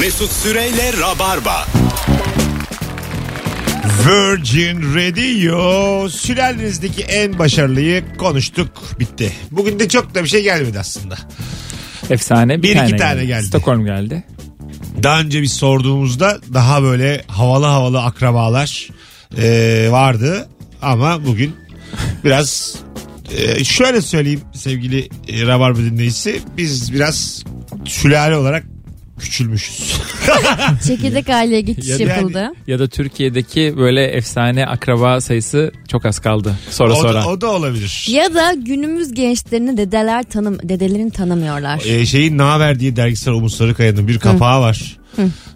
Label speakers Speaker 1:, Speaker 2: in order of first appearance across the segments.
Speaker 1: Mesut Süreyle Rabarba.
Speaker 2: Virgin Radio sülalenizdeki en başarılıyı konuştuk bitti. Bugün de çok da bir şey gelmedi aslında.
Speaker 3: Efsane. Bir,
Speaker 2: Bir
Speaker 3: tane
Speaker 2: iki tane geldi.
Speaker 3: Stockholm geldi.
Speaker 2: Daha önce biz sorduğumuzda daha böyle havalı havalı akrabalar e, vardı ama bugün biraz e, şöyle söyleyeyim sevgili e, Rabarba dinleyicisi biz biraz sülale olarak küçülmüşüz.
Speaker 4: Çekirdek aileye geçiş
Speaker 3: Ya da-
Speaker 4: yapıldı.
Speaker 3: Ya da Türkiye'deki böyle efsane akraba sayısı çok az kaldı. Sonra
Speaker 2: o,
Speaker 3: sonra.
Speaker 2: da, o da olabilir.
Speaker 4: Ya da günümüz gençlerini dedeler tanım dedelerin tanımıyorlar.
Speaker 2: e, şeyin Naver diye dergisel Umut Sarıkaya'nın bir kapağı var.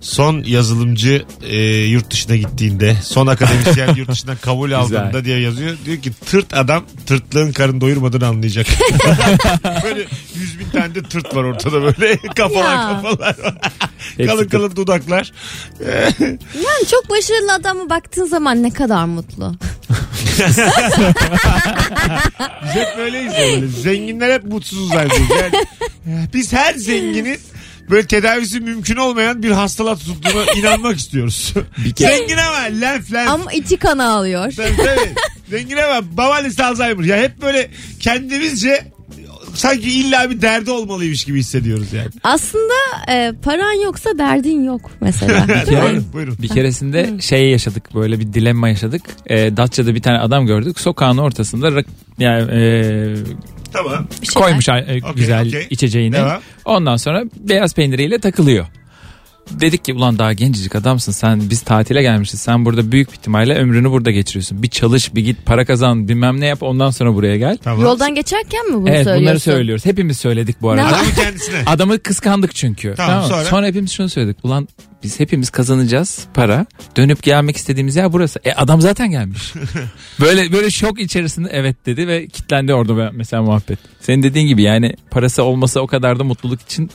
Speaker 2: Son yazılımcı e, yurt dışına gittiğinde, son akademisyen yurt dışından kabul aldığında diye yazıyor. Diyor ki tırt adam tırtlığın karın doyurmadığını anlayacak. böyle yüz bin tane de tırt var ortada böyle kafalar
Speaker 4: Ya.
Speaker 2: kafalar.
Speaker 3: Hepsi
Speaker 2: kalın
Speaker 3: tırt.
Speaker 2: kalın dudaklar.
Speaker 4: Yani çok başarılı adama baktığın zaman ne kadar mutlu.
Speaker 2: Biz hep böyleyiz ya böyle. Zenginler hep zannediyoruz. Yani, e, biz her zenginin böyle tedavisi mümkün olmayan bir hastalığa tuttuğuna inanmak istiyoruz. Zengin ama lenf lenf.
Speaker 4: Ama içi kan ağlıyor.
Speaker 2: Tabii tabii. Zengin ama babaannesi Alzheimer. Ya hep böyle kendimizce sanki illa bir derdi olmalıymış gibi hissediyoruz yani.
Speaker 4: Aslında e, paran yoksa derdin yok mesela.
Speaker 2: buyurun, buyurun.
Speaker 3: Bir keresinde şey yaşadık böyle bir dilemma yaşadık. Ee, Datça'da bir tane adam gördük. Sokağın ortasında rak- yani e,
Speaker 2: Tamam.
Speaker 4: Şeyler.
Speaker 3: koymuş e, güzel
Speaker 2: okey.
Speaker 3: içeceğini.
Speaker 2: Devam.
Speaker 3: Ondan sonra beyaz peyniriyle takılıyor. Dedik ki ulan daha gencecik adamsın sen biz tatile gelmişiz. Sen burada büyük bir ihtimalle ömrünü burada geçiriyorsun. Bir çalış bir git para kazan bilmem ne yap ondan sonra buraya gel.
Speaker 2: Tamam.
Speaker 4: Yoldan geçerken mi bunu
Speaker 3: evet
Speaker 4: söylüyorsun?
Speaker 3: bunları söylüyoruz. Hepimiz söyledik bu arada.
Speaker 4: Ne?
Speaker 2: Adamın kendisine.
Speaker 3: Adamı kıskandık çünkü.
Speaker 2: Tamam,
Speaker 3: mı?
Speaker 2: sonra?
Speaker 3: sonra hepimiz şunu söyledik. Ulan biz hepimiz kazanacağız para. Dönüp gelmek istediğimiz yer burası. E adam zaten gelmiş. böyle böyle şok içerisinde evet dedi ve kitlendi orada mesela muhabbet. Senin dediğin gibi yani parası olması o kadar da mutluluk için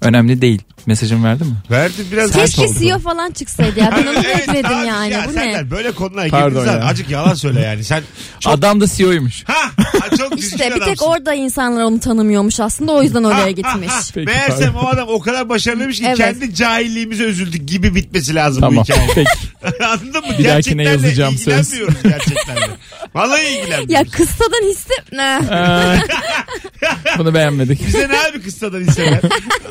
Speaker 3: önemli değil. Mesajımı verdin mi?
Speaker 2: Verdi biraz
Speaker 4: Keşke
Speaker 2: oldu.
Speaker 4: CEO falan çıksaydı ya. Ben onu
Speaker 2: Evet,
Speaker 4: bekledim
Speaker 2: abi
Speaker 4: yani.
Speaker 2: ya
Speaker 4: Bu ne?
Speaker 2: böyle konulara
Speaker 3: Pardon
Speaker 2: girdin zaten.
Speaker 3: ya.
Speaker 2: Azıcık yalan söyle yani. Sen çok...
Speaker 3: Adam da CEO'ymuş.
Speaker 2: Ha, ha, çok
Speaker 4: İşte bir tek
Speaker 2: adamsın.
Speaker 4: orada insanlar onu tanımıyormuş aslında o yüzden
Speaker 2: Ha,
Speaker 4: oraya
Speaker 2: ha,
Speaker 4: gitmiş.
Speaker 2: ha.
Speaker 3: Peki,
Speaker 2: Meğersem o adam o kadar başarılıymış ki
Speaker 4: Evet.
Speaker 2: kendi cahilliğimize üzüldük gibi bitmesi lazım
Speaker 3: Tamam.
Speaker 2: bu hikaye.
Speaker 3: Peki.
Speaker 2: Anladın mı?
Speaker 3: Bir dahakine yazacağım söz.
Speaker 2: ilgilenmiyoruz gerçeklerle. Vallahi ilgilenmiyoruz.
Speaker 4: Ya kıssadan hisset ne?
Speaker 3: Ee, Bunu beğenmedik.
Speaker 2: Bize ne abi kıssadan hisseler?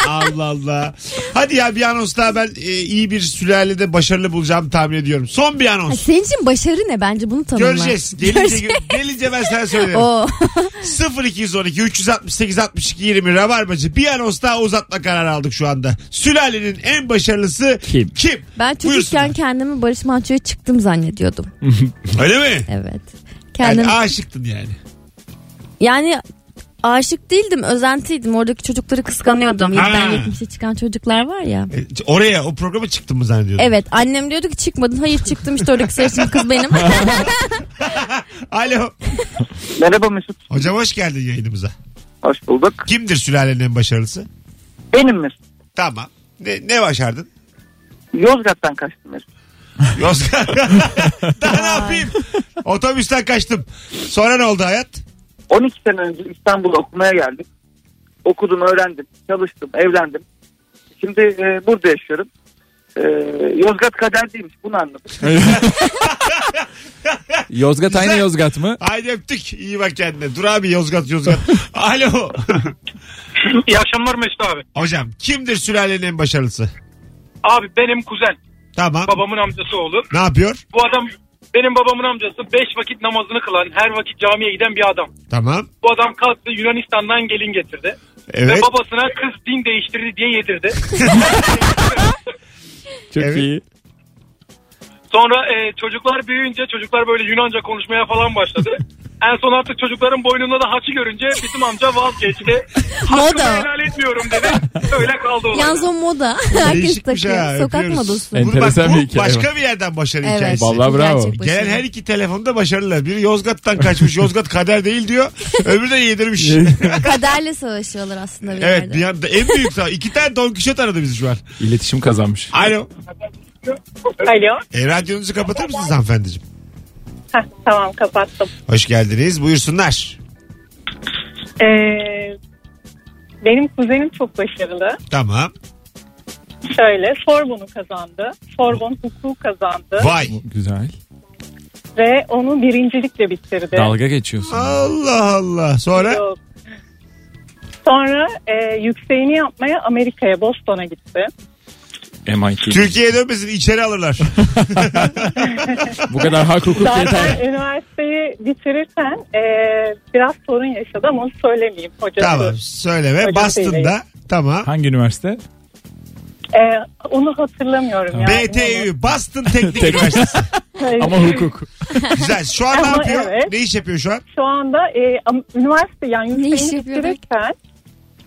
Speaker 2: Allah Allah. Hadi ya bir anons daha ben e, iyi bir sülalede başarılı bulacağımı tahmin ediyorum. Son bir anons.
Speaker 4: Senin için başarı ne bence bunu tanımla.
Speaker 2: Göreceğiz. Gelince, gelince ben sana söylerim.
Speaker 4: Oo.
Speaker 2: 0212 368 62 20 Rabarbacı bir anons daha uzatma kararı aldık şu anda. Sülalenin en başarılısı
Speaker 3: Kim?
Speaker 2: Kim?
Speaker 4: Ben çocukken
Speaker 2: Buyursunlar.
Speaker 4: kendimi Barış Manço'ya çıktım zannediyordum.
Speaker 2: Öyle mi?
Speaker 4: Evet.
Speaker 2: Yani
Speaker 4: Kendim
Speaker 2: aşıktın yani.
Speaker 4: yani aşık değildim, özentiydim. Oradaki çocukları kıskanıyordum.
Speaker 2: Ha.
Speaker 4: 7'den 70'e çıkan çocuklar var ya.
Speaker 2: E, Oraya o programa çıktın mı zannediyordun?
Speaker 4: Evet annem diyordu ki çıkmadın. Hayır çıktım işte oradaki sarışın kız benim.
Speaker 2: Alo.
Speaker 5: Merhaba Mesut.
Speaker 2: Hocam hoş geldin yayınımıza.
Speaker 5: Hoş bulduk.
Speaker 2: Kimdir sülalenin en başarılısı?
Speaker 5: Benim Mesut.
Speaker 2: Tamam. Ne, ne başardın?
Speaker 5: Yozgat'tan kaçtım Mesut.
Speaker 2: Yozgat. Daha ne yapayım? Otobüsten kaçtım. Sonra ne oldu hayat?
Speaker 5: 12 sene önce İstanbul'a okumaya geldim. Okudum, öğrendim, çalıştım, evlendim. Şimdi e, burada yaşıyorum. E, Yozgat kader değilmiş bunu anladım.
Speaker 3: Yozgat aynı
Speaker 2: Güzel.
Speaker 3: Yozgat mı?
Speaker 2: Haydi öptük. İyi bak kendine. Dur abi Yozgat Yozgat. Alo.
Speaker 6: İyi akşamlar Mesut abi.
Speaker 2: Hocam kimdir sülalenin en başarılısı?
Speaker 6: Abi benim kuzen
Speaker 2: Tamam.
Speaker 6: babamın amcası oğlu.
Speaker 2: Ne yapıyor?
Speaker 6: Bu adam benim babamın amcası 5 vakit namazını kılan her vakit camiye giden bir adam.
Speaker 2: Tamam.
Speaker 6: Bu adam kalktı Yunanistan'dan gelin getirdi.
Speaker 2: Evet.
Speaker 6: Ve babasına kız din değiştirdi diye yedirdi.
Speaker 3: Çok
Speaker 2: Evet.
Speaker 3: iyi.
Speaker 6: Sonra e, çocuklar büyüyünce çocuklar böyle Yunanca konuşmaya falan başladı. En son artık çocukların boynunda da haçı görünce bizim amca vazgeçti. Hakkımı
Speaker 4: Moda.
Speaker 6: helal etmiyorum dedi. Öyle kaldı olay.
Speaker 4: Yalnız o moda. Herkes
Speaker 2: Değişikmiş ha,
Speaker 4: takıyor. Sokak
Speaker 2: öpüyoruz.
Speaker 4: modası.
Speaker 2: Bunu bak,
Speaker 3: Enteresan
Speaker 2: bu
Speaker 3: bir hikaye
Speaker 2: başka bir yerden başarı
Speaker 4: Evet.
Speaker 2: hikayesi.
Speaker 3: Vallahi bravo.
Speaker 4: gerçek
Speaker 2: Gelen her iki telefonda başarılılar. Biri Yozgat'tan kaçmış. Yozgat kader değil diyor. Öbürü de yedirmiş.
Speaker 4: Kaderle savaşıyorlar aslında bir
Speaker 2: evet
Speaker 4: yerde.
Speaker 2: bir anda en büyük sağ. İki tane Don Kişot aradı bizi şu an.
Speaker 3: İletişim kazanmış.
Speaker 2: Alo.
Speaker 7: Alo.
Speaker 2: E, radyonuzu kapatır mısınız hanımefendiciğim?
Speaker 7: Heh, tamam kapattım.
Speaker 2: Hoş geldiniz. Buyursunlar.
Speaker 7: Ee, benim kuzenim çok başarılı.
Speaker 2: Tamam.
Speaker 7: Şöyle Sorbon'u kazandı. Sorbon hukuku kazandı.
Speaker 2: Vay.
Speaker 3: Güzel.
Speaker 7: Ve onu birincilikle bitirdi.
Speaker 3: Dalga geçiyorsun.
Speaker 2: Allah Allah. Sonra?
Speaker 7: Yok. Sonra e, yükseğini yapmaya Amerika'ya, Boston'a gitti.
Speaker 3: MIT.
Speaker 2: Türkiye'ye dönmesin içeri alırlar.
Speaker 3: Bu kadar hak hukuk
Speaker 7: Zaten
Speaker 3: yeter.
Speaker 7: üniversiteyi bitirirken e, biraz sorun yaşadı ama onu söylemeyeyim hocası.
Speaker 2: tamam söyleme.
Speaker 7: Hocam
Speaker 2: Boston'da. Tamam.
Speaker 3: Hangi üniversite?
Speaker 7: E, onu hatırlamıyorum yani.
Speaker 2: BTÜ Boston Teknik
Speaker 3: Teknik.
Speaker 2: Üniversitesi.
Speaker 3: Ama hukuk.
Speaker 2: Güzel. Şu an ne
Speaker 7: Ama
Speaker 2: yapıyor?
Speaker 7: evet.
Speaker 2: Ne iş yapıyor şu an?
Speaker 7: Şu anda e, am- üniversite yani
Speaker 4: Ne iş yapıyor?
Speaker 7: bitirirken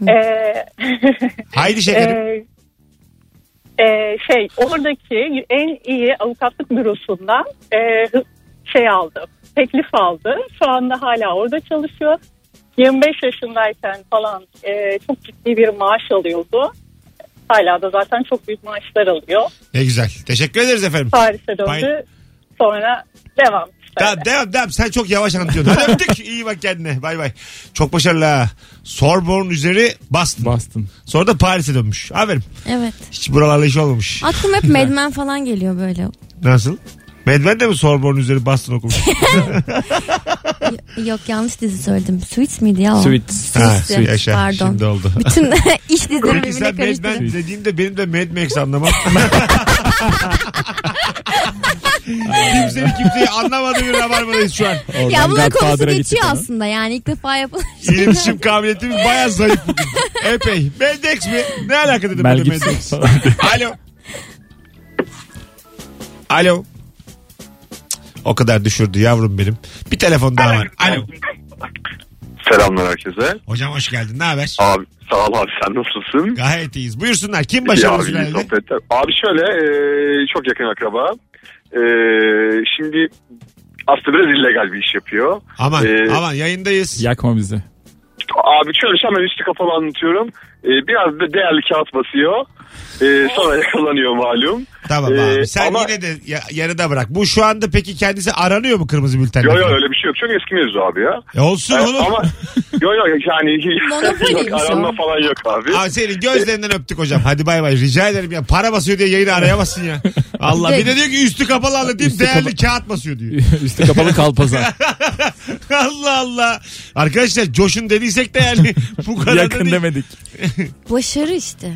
Speaker 7: e,
Speaker 2: Haydi şekerim.
Speaker 7: e, e, şey oradaki en iyi avukatlık bürosundan e, şey aldı. Teklif aldı. Şu anda hala orada çalışıyor. 25 yaşındayken falan e, çok ciddi bir maaş alıyordu. Hala da zaten çok büyük maaşlar alıyor.
Speaker 2: Ne güzel. Teşekkür ederiz efendim.
Speaker 7: Paris'e döndü.
Speaker 2: Bay-
Speaker 7: Sonra devam.
Speaker 2: Tamam devam devam. Sen çok yavaş anlatıyorsun. Hadi öptük. İyi bak kendine. Bay bay. Çok başarılı ha. Sorbonne üzeri Boston.
Speaker 3: Boston.
Speaker 2: Sonra da Paris'e dönmüş. Aferin.
Speaker 4: Evet.
Speaker 2: Hiç buralarla iş olmamış.
Speaker 4: Aklıma hep Mad Men falan geliyor böyle.
Speaker 2: Nasıl? Medven de mi Sorbonne üzeri Boston okumuş?
Speaker 4: Y- Yok yanlış dizi söyledim. Suits miydi ya o?
Speaker 3: Sweet.
Speaker 2: ha,
Speaker 4: Suits'ti.
Speaker 2: yaşa.
Speaker 4: Pardon.
Speaker 2: Şimdi oldu.
Speaker 4: Bütün iş dizileri
Speaker 2: Peki
Speaker 4: birbirine
Speaker 2: sen Mad
Speaker 4: karıştırdım.
Speaker 2: Men dediğimde benim de Mad Max anlamam. Kimsenin kimseyi anlamadığı bir rabarbadayız şu an.
Speaker 3: Oradan
Speaker 4: Ya bunların konusu geçiyor aslında yani ilk defa yapılan
Speaker 2: İletişim kabiliyetimiz baya zayıf bugün. Epey. Max mi? Ne alaka dedim
Speaker 3: Mel
Speaker 2: ben de. Alo. Alo. O kadar düşürdü yavrum benim. Bir telefon daha var. Alo.
Speaker 8: Selamlar herkese.
Speaker 2: Hocam hoş geldin. Ne haber?
Speaker 8: Abi sağ ol abi sen nasılsın?
Speaker 2: Gayet iyiyiz. Buyursunlar. Kim başarılı
Speaker 8: abi, sohbetler. Abi şöyle e, çok yakın akraba. E, şimdi aslında biraz illegal bir iş yapıyor.
Speaker 2: Aman
Speaker 8: Ee,
Speaker 2: aman yayındayız.
Speaker 3: Yakma bizi.
Speaker 8: Abi şöyle hemen üstü kapalı anlatıyorum. E, biraz da değerli kağıt basıyor. E, sonra yakalanıyor malum.
Speaker 2: Tamam
Speaker 8: Ee,
Speaker 2: abi. Sen
Speaker 8: ama-
Speaker 2: yine de ya- yarıda bırak. Bu şu anda peki kendisi aranıyor mu kırmızı bültenle?
Speaker 8: Yo yo öyle bir şey yok. Çok eski mevzu abi ya.
Speaker 2: E olsun
Speaker 8: E,
Speaker 2: oğlum.
Speaker 8: ama yo yo yani yok, aranma falan yok abi.
Speaker 2: Abi senin gözlerinden öptük hocam. Hadi bay bay. Rica ederim ya. Para basıyor diye yayını arayamazsın ya. Allah. Bir de diyor ki üstü kapalı anlatayım.
Speaker 3: Üstü
Speaker 2: Değerli
Speaker 3: kapa-
Speaker 2: kağıt basıyor diyor.
Speaker 3: Üstü kapalı kalpazan.
Speaker 2: Allah Allah. Arkadaşlar coşun dediysek de yani bu kadar da
Speaker 3: Yakın
Speaker 2: değil.
Speaker 3: demedik.
Speaker 4: Başarı işte.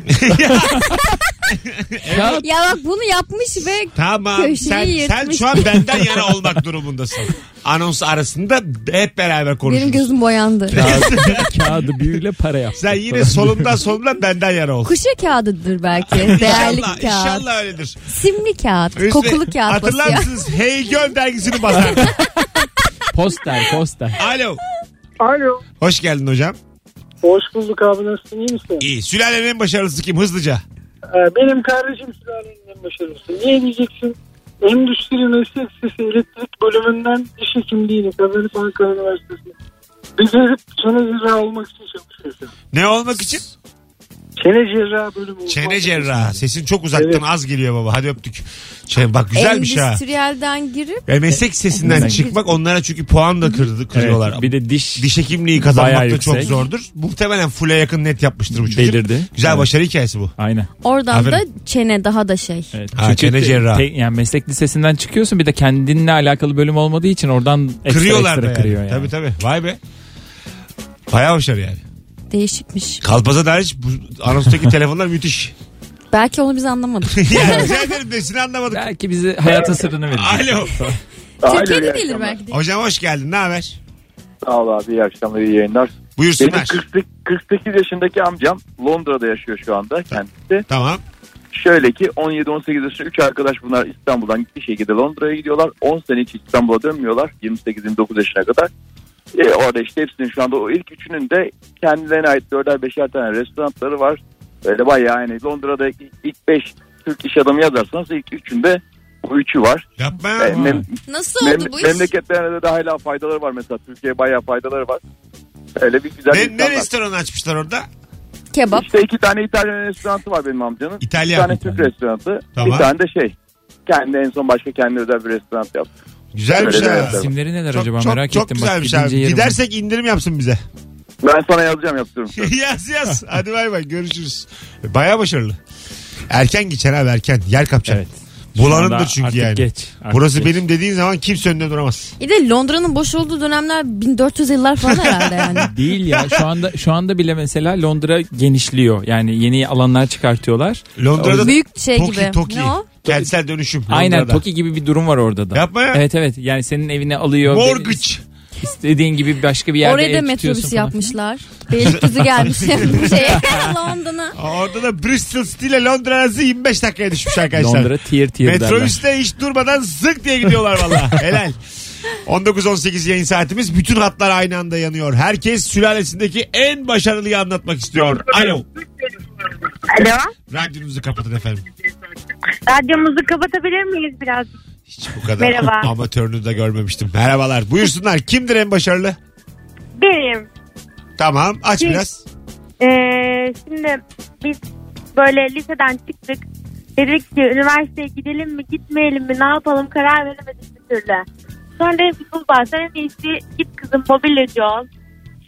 Speaker 3: Ya
Speaker 4: ya bak bunu yapmış ve
Speaker 2: Tamam.
Speaker 4: Köşeyi
Speaker 2: Sen, sen
Speaker 4: yırtmış.
Speaker 2: şu an benden yana olmak durumundasın. Anons arasında hep beraber konuşuruz.
Speaker 4: benim gözüm boyandı.
Speaker 3: kağıdı, kağıdı büyüyle para yap.
Speaker 2: Sen yine solumdan solumdan benden yana ol.
Speaker 4: Kuşa kağıdıdır belki. Değerli
Speaker 2: İnşallah,
Speaker 4: kağıt.
Speaker 2: inşallah öyledir.
Speaker 4: Simli kağıt.
Speaker 2: Üstüne-
Speaker 4: kokulu kağıt
Speaker 2: Hatırlar
Speaker 4: basıyor.
Speaker 2: mısınız? Hey Göl dergisini basardı.
Speaker 3: Poster poster.
Speaker 2: Alo.
Speaker 9: Alo.
Speaker 2: Hoş geldin hocam.
Speaker 9: Hoş bulduk abi nasılsın iyi misin?
Speaker 2: İyi. Sülalenin en başarılısı kim? Hızlıca.
Speaker 9: Ee, benim kardeşim sülalenin en başarılısı. Niye diyeceksin? Endüstri Meslek Lisesi Elektrik Bölümünden diş hekimliğini kazanıp Ankara Üniversitesi'ne. Hep çene cerrahı olmak için çalışıyor şu an.
Speaker 2: Ne olmak için?
Speaker 9: Çene cerrahı bölümü.
Speaker 2: Çene
Speaker 9: uzmanlık
Speaker 2: cerrahı. Sesin çok uzaktan
Speaker 9: Evet.
Speaker 2: az geliyor baba. Hadi öptük. Şey, bak güzelmiş ha.
Speaker 4: Endüstriyelden girip
Speaker 2: Ya meslek sesinden çıkmak onlara çünkü puan da kırdı, kırıyorlar.
Speaker 3: Evet, bir de diş,
Speaker 2: Diş hekimliği kazanmak
Speaker 3: Bayağı
Speaker 2: da çok
Speaker 3: yüksek.
Speaker 2: zordur. Muhtemelen full'e yakın net yapmıştır bu çocuk.
Speaker 3: belirdi.
Speaker 2: Güzel
Speaker 3: Evet.
Speaker 2: başarı hikayesi bu.
Speaker 3: Aynen.
Speaker 4: oradan
Speaker 2: Aferin.
Speaker 4: da çene daha da şey.
Speaker 3: Evet.
Speaker 2: Ha,
Speaker 3: Çünkü
Speaker 2: çene
Speaker 3: te-
Speaker 2: cerrahı.
Speaker 3: te- yani meslek lisesinden çıkıyorsun bir de kendinle alakalı bölüm olmadığı için oradan ekstra
Speaker 2: Kırıyorlar
Speaker 3: ekstra
Speaker 2: da yani.
Speaker 3: kırıyor yani.
Speaker 2: Tabii tabii. Vay be. Bayağı başarı yani.
Speaker 4: Değişikmiş.
Speaker 2: Kalpaza dair bu anonstaki telefonlar müthiş.
Speaker 4: Belki onu biz anlamadık.
Speaker 2: ya rica ederim nesini anlamadık.
Speaker 3: Belki bize hayatın sırrını verecek.
Speaker 2: Alo.
Speaker 4: Türkiye'de değildir belki de.
Speaker 2: Hocam hoş geldin. Ne haber?
Speaker 10: Sağ ol abi iyi akşamlar iyi yayınlar. Benim
Speaker 2: Buyursunlar.
Speaker 10: 48, 48 yaşındaki amcam Londra'da yaşıyor şu anda kendisi.
Speaker 2: Tamam.
Speaker 10: Şöyle ki 17-18 yaşında 3 arkadaş bunlar İstanbul'dan gittiği şekilde Londra'ya gidiyorlar. 10 sene hiç İstanbul'a dönmüyorlar 28-29 yaşına kadar. E, orada işte hepsinin şu anda o ilk üçünün de kendilerine ait 4'er 5'er tane restoranları var. Böyle bayağı yani Londra'da ilk- ilk 5 Türk iş adamı yazarsanız ilk üçünde bu üçü var.
Speaker 2: Yapma
Speaker 10: E, mem-
Speaker 4: Nasıl
Speaker 10: mem-
Speaker 4: oldu bu iş?
Speaker 10: memleketlerine de hala faydaları var mesela. Türkiye'ye bayağı faydaları var. Öyle bir güzel
Speaker 2: Ne, ne restoranı açmışlar orada?
Speaker 4: Kebap.
Speaker 10: İşte iki tane İtalyan restoranı var benim amcanın.
Speaker 2: İtalyan.
Speaker 10: Bir tane Türk restoranı.
Speaker 2: Tamam.
Speaker 10: Bir tane de şey. Kendi en son başka kendi özel bir restoran yaptı.
Speaker 2: Güzelmiş
Speaker 10: Öyle
Speaker 2: ha.
Speaker 10: evet.
Speaker 3: İsimleri neler
Speaker 2: Çok,
Speaker 3: acaba
Speaker 2: çok,
Speaker 3: merak
Speaker 2: çok
Speaker 3: ettim.
Speaker 2: güzelmiş
Speaker 3: Bak,
Speaker 2: abi.
Speaker 3: gidince yerim
Speaker 2: Gidersek indirim yapsın bize.
Speaker 10: Ben sana yazacağım yaptırım.
Speaker 2: yaz yaz. Hadi bay bay görüşürüz. Baya başarılı. Erken geçer abi erken. Yer kapacaksın.
Speaker 3: Evet.
Speaker 2: Bulanındır çünkü
Speaker 3: artık
Speaker 2: yani.
Speaker 3: geç, artık
Speaker 2: Burası
Speaker 3: geç.
Speaker 2: benim dediğin zaman kimse önünde duramaz.
Speaker 4: Bir de Londra'nın boş olduğu dönemler 1400 yıllar falan herhalde yani.
Speaker 3: Değil ya şu anda şu anda bile mesela Londra genişliyor. Yani yeni alanlar çıkartıyorlar.
Speaker 2: Londra'da
Speaker 4: Büyük şey
Speaker 2: Toki
Speaker 4: gibi.
Speaker 2: Toki.
Speaker 4: Ne o?
Speaker 2: Kentsel dönüşüm.
Speaker 3: Aynen
Speaker 2: Londra'da.
Speaker 3: Toki gibi bir durum var orada da.
Speaker 2: Yapma ya.
Speaker 3: Evet evet yani senin evine alıyor.
Speaker 2: Mortgage.
Speaker 3: İstediğin gibi başka bir yerde
Speaker 4: Oraya da metrobüs yapmışlar. Beylikdüzü gelmiş şeye London'a.
Speaker 2: Orada da Bristol City ile Londra arası 25 dakikaya düşmüş arkadaşlar.
Speaker 3: Londra tier tier derler.
Speaker 2: Metrobüste hiç durmadan zık diye gidiyorlar valla. Helal. 19-18 yayın saatimiz. Bütün hatlar aynı anda yanıyor. Herkes sülalesindeki en başarılıyı anlatmak istiyor. Alo.
Speaker 11: Alo.
Speaker 2: Radyonuzu kapatın efendim.
Speaker 11: Radyomuzu kapatabilir miyiz biraz?
Speaker 2: Hiç bu kadar
Speaker 11: Merhaba.
Speaker 2: amatörünü de görmemiştim. Merhabalar. Buyursunlar. Kimdir en başarılı?
Speaker 11: Benim.
Speaker 2: Tamam. Aç
Speaker 11: Kim?
Speaker 2: biraz.
Speaker 11: Ee, şimdi biz böyle liseden çıktık. Dedik ki üniversiteye gidelim mi gitmeyelim mi ne yapalım karar veremedik bir türlü. Sonra dedim ki Tuğba sen en iyisi git kızım mobilyacı ol.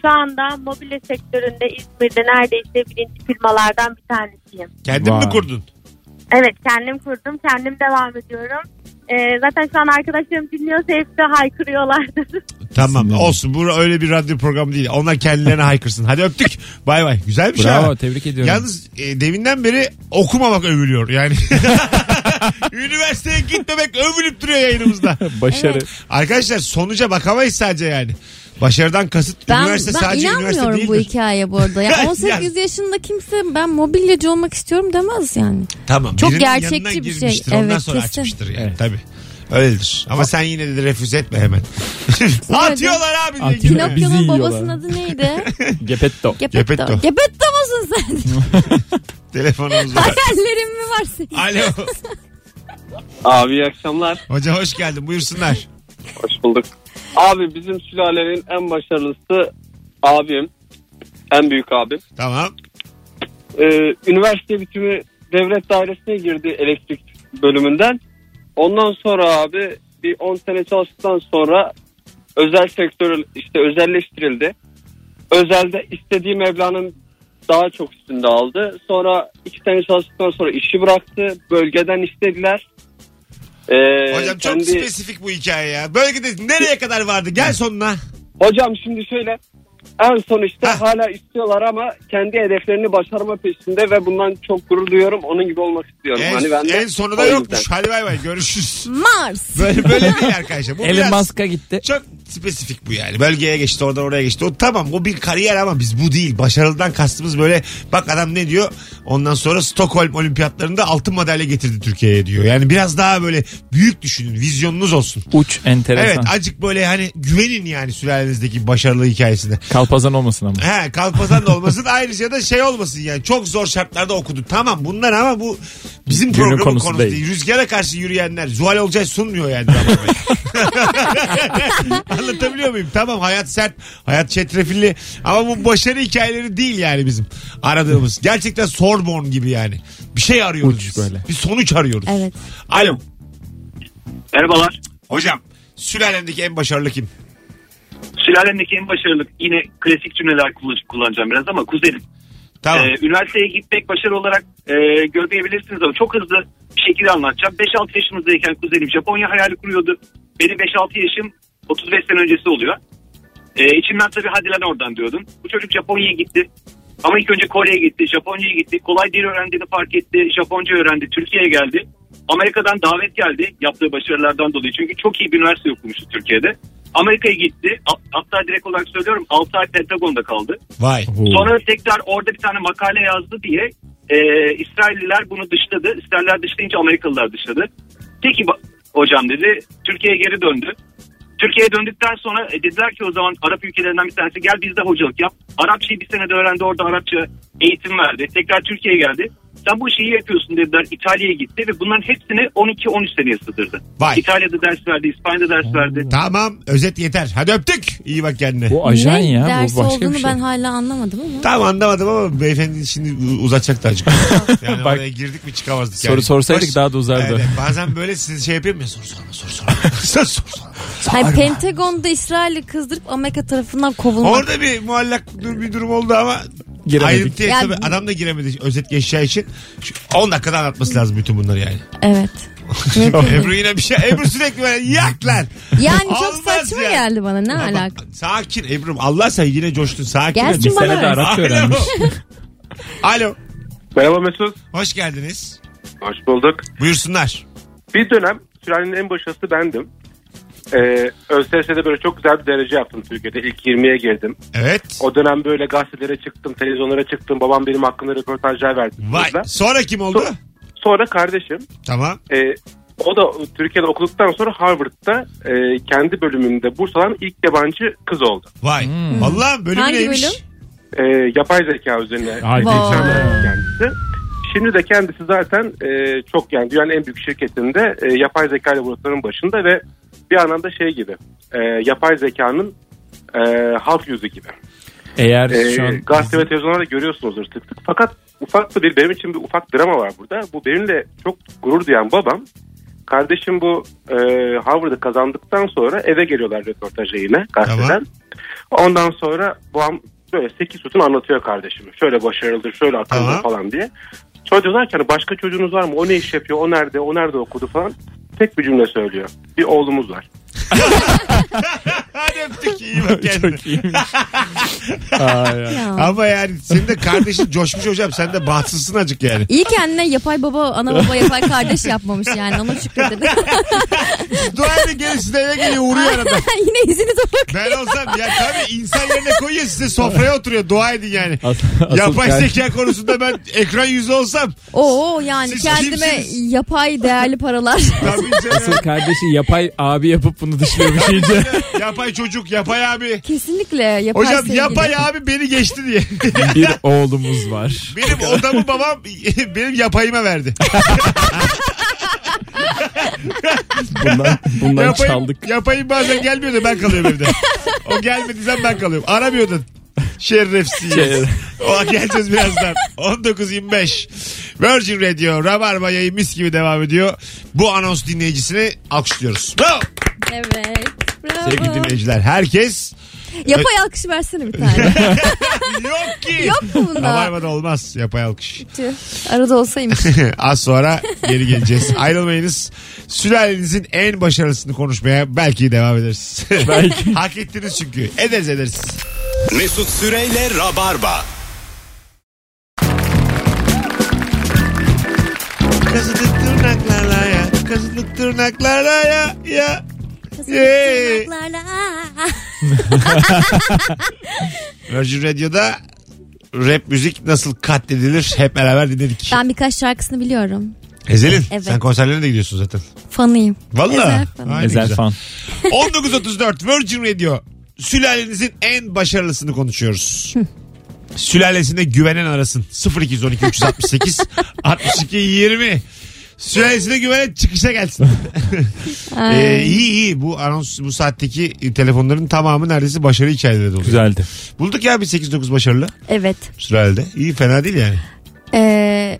Speaker 11: Şu anda mobilya sektöründe İzmir'de neredeyse birinci firmalardan bir tanesiyim.
Speaker 2: Kendin mi
Speaker 3: Vay.
Speaker 2: kurdun?
Speaker 11: Evet kendim kurdum kendim devam ediyorum. Ee, zaten şu an arkadaşlarım dinliyorsa hepsi haykırıyorlardır.
Speaker 2: Tamam olsun. Bu öyle bir radyo programı değil. Onlar kendilerine haykırsın. Hadi öptük. Bay bay. Güzel bir şey.
Speaker 3: Bravo
Speaker 2: ha.
Speaker 3: tebrik ediyorum.
Speaker 2: Yalnız e, deminden beri okumamak övülüyor. Yani üniversiteye gitmemek övülüp duruyor yayınımızda.
Speaker 3: Başarı.
Speaker 2: Arkadaşlar sonuca bakamayız sadece yani. Başarıdan kasıt
Speaker 4: Ben,
Speaker 2: üniversite
Speaker 4: ben
Speaker 2: sadece üniversite
Speaker 4: inanmıyorum bu hikayeye bu arada. Yani 18 yaşında kimse ben mobilyacı olmak istiyorum demez yani.
Speaker 2: Tamam.
Speaker 4: Çok gerçekçi bir şey.
Speaker 2: Ondan
Speaker 4: Evet,
Speaker 2: sonra
Speaker 4: kesin.
Speaker 2: açmıştır yani.
Speaker 3: Evet.
Speaker 2: Tabii. Öyledir. Ama sen yine de refüze etme hemen. Atıyorlar abi. diye
Speaker 3: Atıyor.
Speaker 4: Pinokyo'nun babasının adı neydi?
Speaker 3: Gepetto.
Speaker 4: Gepetto.
Speaker 2: Gepetto.
Speaker 4: Gepetto musun sen?
Speaker 2: Telefonumuz var.
Speaker 4: Hayallerin mi var senin?
Speaker 2: Alo.
Speaker 12: Abi iyi akşamlar.
Speaker 2: Hoca hoş geldin. Buyursunlar.
Speaker 12: Hoş bulduk. Abi bizim sülalenin en başarılısı abim. En büyük abim.
Speaker 2: Tamam.
Speaker 12: Ee, üniversite bitimi devlet dairesine girdi elektrik bölümünden. Ondan sonra abi bir 10 sene çalıştıktan sonra özel sektör işte özelleştirildi. Özelde istediği meblağın daha çok üstünde aldı. Sonra iki sene çalıştıktan sonra işi bıraktı. Bölgeden istediler. Ee,
Speaker 2: Hocam çok
Speaker 12: kendi-
Speaker 2: spesifik bu hikaye ya. Bölgede nereye kadar vardı? Gel sonuna.
Speaker 12: Hocam şimdi şöyle en son işte
Speaker 2: Heh.
Speaker 12: hala istiyorlar ama kendi hedeflerini başarma peşinde ve bundan çok gurur duyuyorum. Onun gibi olmak istiyorum.
Speaker 2: En,
Speaker 12: hani ben de
Speaker 2: en sonu da yokmuş. Hadi bay bay görüşürüz.
Speaker 4: Mars.
Speaker 2: Böyle, böyle değil arkadaşlar. Bu
Speaker 3: Elon Musk'a gitti.
Speaker 2: çok spesifik bu yani. Bölgeye geçti oradan oraya geçti. O tamam o bir kariyer ama biz bu değil. Başarılıdan kastımız böyle bak adam ne diyor? Ondan sonra Stockholm olimpiyatlarında altın madalya getirdi Türkiye'ye diyor. Yani biraz daha böyle büyük düşünün. Vizyonunuz olsun.
Speaker 3: Uç enteresan.
Speaker 2: Evet acık böyle hani güvenin yani sülalenizdeki başarılı hikayesine.
Speaker 3: Kalpazan olmasın ama.
Speaker 2: He kalpazan da olmasın ayrıca da şey olmasın yani çok zor şartlarda okudu. Tamam bunlar ama bu bizim
Speaker 3: Günün
Speaker 2: programın konusu,
Speaker 3: konusu
Speaker 2: değil.
Speaker 3: değil.
Speaker 2: Rüzgara karşı yürüyenler Zuhal Olcay sunmuyor yani. Anlatabiliyor muyum? Tamam hayat sert, hayat çetrefilli ama bu başarı hikayeleri değil yani bizim aradığımız. Gerçekten Sorbonne gibi yani. Bir şey arıyoruz
Speaker 3: Uç böyle.
Speaker 2: Bir sonuç arıyoruz.
Speaker 4: Evet.
Speaker 2: Alo.
Speaker 6: Merhabalar.
Speaker 2: Hocam sülalendeki en başarılı kim?
Speaker 6: Sülalemdeki en başarılı yine klasik cümleler kullan- kullanacağım biraz ama kuzenim.
Speaker 2: Tamam.
Speaker 6: Ee, üniversiteye gitmek başarı olarak e, görmeyebilirsiniz ama çok hızlı bir şekilde anlatacağım. 5-6 yaşımızdayken kuzenim Japonya hayali kuruyordu. Benim 5-6 yaşım 35 sene öncesi oluyor. Ee, içimden tabii hadi lan oradan diyordum. Bu çocuk Japonya'ya gitti. Ama ilk önce Kore'ye gitti, Japonya'ya gitti. Kolay dil öğrendiğini fark etti. Japonca öğrendi, Türkiye'ye geldi. Amerika'dan davet geldi yaptığı başarılardan dolayı. Çünkü çok iyi bir üniversite okumuştu Türkiye'de. Amerika'ya gitti. Ha- Hatta direkt olarak söylüyorum 6 ay Pentagon'da kaldı.
Speaker 2: Vay.
Speaker 6: Sonra tekrar orada bir tane makale yazdı diye e, İsrailliler bunu dışladı. İsrailler dışlayınca Amerikalılar dışladı. Peki hocam dedi Türkiye'ye geri döndü. Türkiye'ye döndükten sonra e, dediler ki o zaman Arap ülkelerinden bir tanesi gel bizde hocalık yap. Arapçayı bir senede öğrendi orada Arapça eğitim verdi. Tekrar Türkiye'ye geldi. Sen bu işi iyi yapıyorsun dediler. İtalya'ya gitti ve bunların hepsini 12-13 seneye sığdırdı.
Speaker 2: Vay.
Speaker 6: İtalya'da ders verdi, İspanya'da ders verdi.
Speaker 2: Tamam özet yeter. Hadi öptük. İyi bak kendine.
Speaker 3: Bu ajan
Speaker 4: ne
Speaker 3: ya.
Speaker 4: dersi
Speaker 3: Bu başka
Speaker 4: olduğunu
Speaker 3: bir şey.
Speaker 4: ben hala anlamadım ama.
Speaker 2: Tam anlamadım ama beyefendi şimdi u- uzatacaktı acık. Yani
Speaker 3: Bak-
Speaker 2: oraya girdik mi çıkamazdık
Speaker 3: Soru
Speaker 2: yani.
Speaker 3: sorsaydık
Speaker 2: Baş-
Speaker 3: daha da uzardı.
Speaker 2: Evet, bazen böyle siz şey yapıyor mu? Soru sorma soru sorma. soru sorma.
Speaker 4: Hayır, Pentagon'da İsrail'i kızdırıp Amerika tarafından kovulmak.
Speaker 2: Orada bir muallak dur- bir durum oldu ama
Speaker 3: Giremedik.
Speaker 2: Ayrıntıya
Speaker 4: Ya-
Speaker 2: tabii adam da giremedi özet geçeceği için. Şu 10 dakikada anlatması lazım bütün bunları yani.
Speaker 4: Evet.
Speaker 2: Ebru yine bir şey. Ebru sürekli böyle yak lan.
Speaker 4: Yani çok
Speaker 2: Olmaz
Speaker 4: saçma
Speaker 2: ya.
Speaker 4: geldi bana ne
Speaker 2: Ama
Speaker 4: alaka.
Speaker 2: Sakin Ebru'm Allah sen yine coştun sakin.
Speaker 4: Gelsin.
Speaker 3: Bir
Speaker 4: bana
Speaker 3: sene de. Arapça
Speaker 2: Alo.
Speaker 3: öğrenmiş.
Speaker 2: Alo.
Speaker 8: Merhaba Mesut.
Speaker 2: Hoş geldiniz.
Speaker 8: Hoş bulduk.
Speaker 2: Buyursunlar.
Speaker 8: Bir dönem sülalenin en başarılısı bendim. Ee, ÖSS'de böyle çok güzel bir derece yaptım Türkiye'de. İlk 20'ye girdim.
Speaker 2: Evet.
Speaker 8: O dönem böyle gazetelere çıktım, televizyonlara çıktım. Babam benim hakkında röportajlar verdi.
Speaker 2: Vay.
Speaker 8: Burada.
Speaker 2: Sonra kim oldu?
Speaker 8: So- Sonra kardeşim
Speaker 2: Tamam.
Speaker 8: e, o da Türkiye'de okuduktan sonra Harvard'da e, kendi bölümünde burs alan ilk yabancı kız oldu.
Speaker 2: Vay.
Speaker 3: Hmm.
Speaker 2: Vallahi bölüm
Speaker 4: Hangi
Speaker 2: neymiş?
Speaker 4: bölüm?
Speaker 8: E, yapay zeka üzerine
Speaker 3: Haydi.
Speaker 8: Kendisi. Şimdi de kendisi zaten e, çok yani dünyanın en büyük şirketinde e, yapay zeka laboratuvarının başında ve bir anlamda şey gibi e, yapay zekanın e, halk yüzü gibi.
Speaker 3: Eğer
Speaker 8: E,
Speaker 3: şu an
Speaker 8: gazete ve televizyonlarda görüyorsunuzdur sık sık. Fakat ufak da bir benim için bir ufak drama var burada. Bu benimle çok gurur duyan babam. Kardeşim bu e, Harvard'ı kazandıktan sonra eve geliyorlar röportaja yine gazeteden.
Speaker 2: Tamam.
Speaker 8: Ondan sonra babam böyle sekiz sütun anlatıyor kardeşime. Şöyle başarılıdır, şöyle atandı
Speaker 2: Tamam.
Speaker 8: falan diye. Sonra diyorlar ki hani başka çocuğunuz var mı? O ne iş yapıyor? O nerede? O nerede okudu falan. Tek bir cümle söylüyor. Bir oğlumuz var.
Speaker 2: Hadi öptük iyi bak kendine.
Speaker 3: çok iyiymiş. Ay, ay.
Speaker 4: Ya.
Speaker 2: Ama yani senin de kardeşin coşmuş hocam. Sen de bahtsızsın acık yani.
Speaker 4: İyi kendine yapay baba, ana baba, yapay kardeş yapmamış yani. Ona şükredin.
Speaker 2: Dua edin gelin size eve geliyor uğruyor arada.
Speaker 4: Yine izinize bak.
Speaker 2: Ben olsam ya tabii insan yerine koyuyor size sofraya oturuyor. Dua edin yani.
Speaker 3: As- asıl
Speaker 2: Yapay
Speaker 3: kar-
Speaker 2: zeka konusunda ben ekran yüzü olsam.
Speaker 4: Oo yani
Speaker 2: Siz
Speaker 4: kendime
Speaker 2: kimsiniz?
Speaker 4: yapay değerli paralar.
Speaker 2: Tabii canım.
Speaker 3: Asıl kardeşi yapay abi yapıp bunu dışlıyormuş iyice.
Speaker 2: yapay çocuk, yapay abi.
Speaker 4: Kesinlikle yapay
Speaker 2: Hocam
Speaker 4: sevgili.
Speaker 2: yapay abi beni geçti diye.
Speaker 3: Bir oğlumuz var.
Speaker 2: benim odamı babam benim yapayıma verdi.
Speaker 3: Bundan, bundan
Speaker 2: Yapayım,
Speaker 3: çaldık.
Speaker 2: yapayım bazen gelmiyor da ben kalıyorum evde. O gelmediysen ben kalıyorum. Aramıyordun. Şerefsiz.
Speaker 3: Şeref.
Speaker 2: O geleceğiz birazdan. 19.25 Virgin Radio Rabarba yayın mis gibi devam ediyor. Bu anons dinleyicisini alkışlıyoruz. Bravo.
Speaker 4: Evet. Bravo.
Speaker 2: Sevgili dinleyiciler herkes
Speaker 4: Yapay alkış versene bir tane.
Speaker 2: yok ki.
Speaker 4: Yok mu bunda?
Speaker 2: Rabarba'da olmaz yapay alkış.
Speaker 4: Tüh, Arada olsaymış.
Speaker 2: Az sonra geri geleceğiz. Ayrılmayınız. Sülalenizin en başarılısını konuşmaya belki devam ederiz.
Speaker 3: Belki.
Speaker 2: Hak ettiniz çünkü. Ederiz ederiz.
Speaker 1: Mesut Süreyle Rabarba.
Speaker 2: Kazıdık tırnaklarla ya. Kazıdık tırnaklarla ya. Ya. Yay.
Speaker 4: Tırnaklarla.
Speaker 2: Virgin Radio'da rap müzik nasıl katledilir hep beraber dinledik.
Speaker 4: ben birkaç şarkısını biliyorum.
Speaker 2: Ezel'in
Speaker 4: Evet.
Speaker 2: sen konserlerine de gidiyorsun zaten.
Speaker 4: Fanıyım.
Speaker 2: Valla.
Speaker 4: Ezel
Speaker 3: fan.
Speaker 2: 1934 Virgin Radio. Sülalenizin en başarılısını konuşuyoruz. Sülalesine güvenen arasın. 0212 368 62 20. Sülalesine güvenen çıkışa gelsin. ee, iyi iyi bu anons bu saatteki telefonların tamamı neredeyse başarı hikayeleri dolu.
Speaker 3: Güzeldi.
Speaker 2: Bulduk ya bir 8-9 başarılı
Speaker 4: Evet.
Speaker 2: Sülalede. İyi fena değil yani.
Speaker 4: Ee,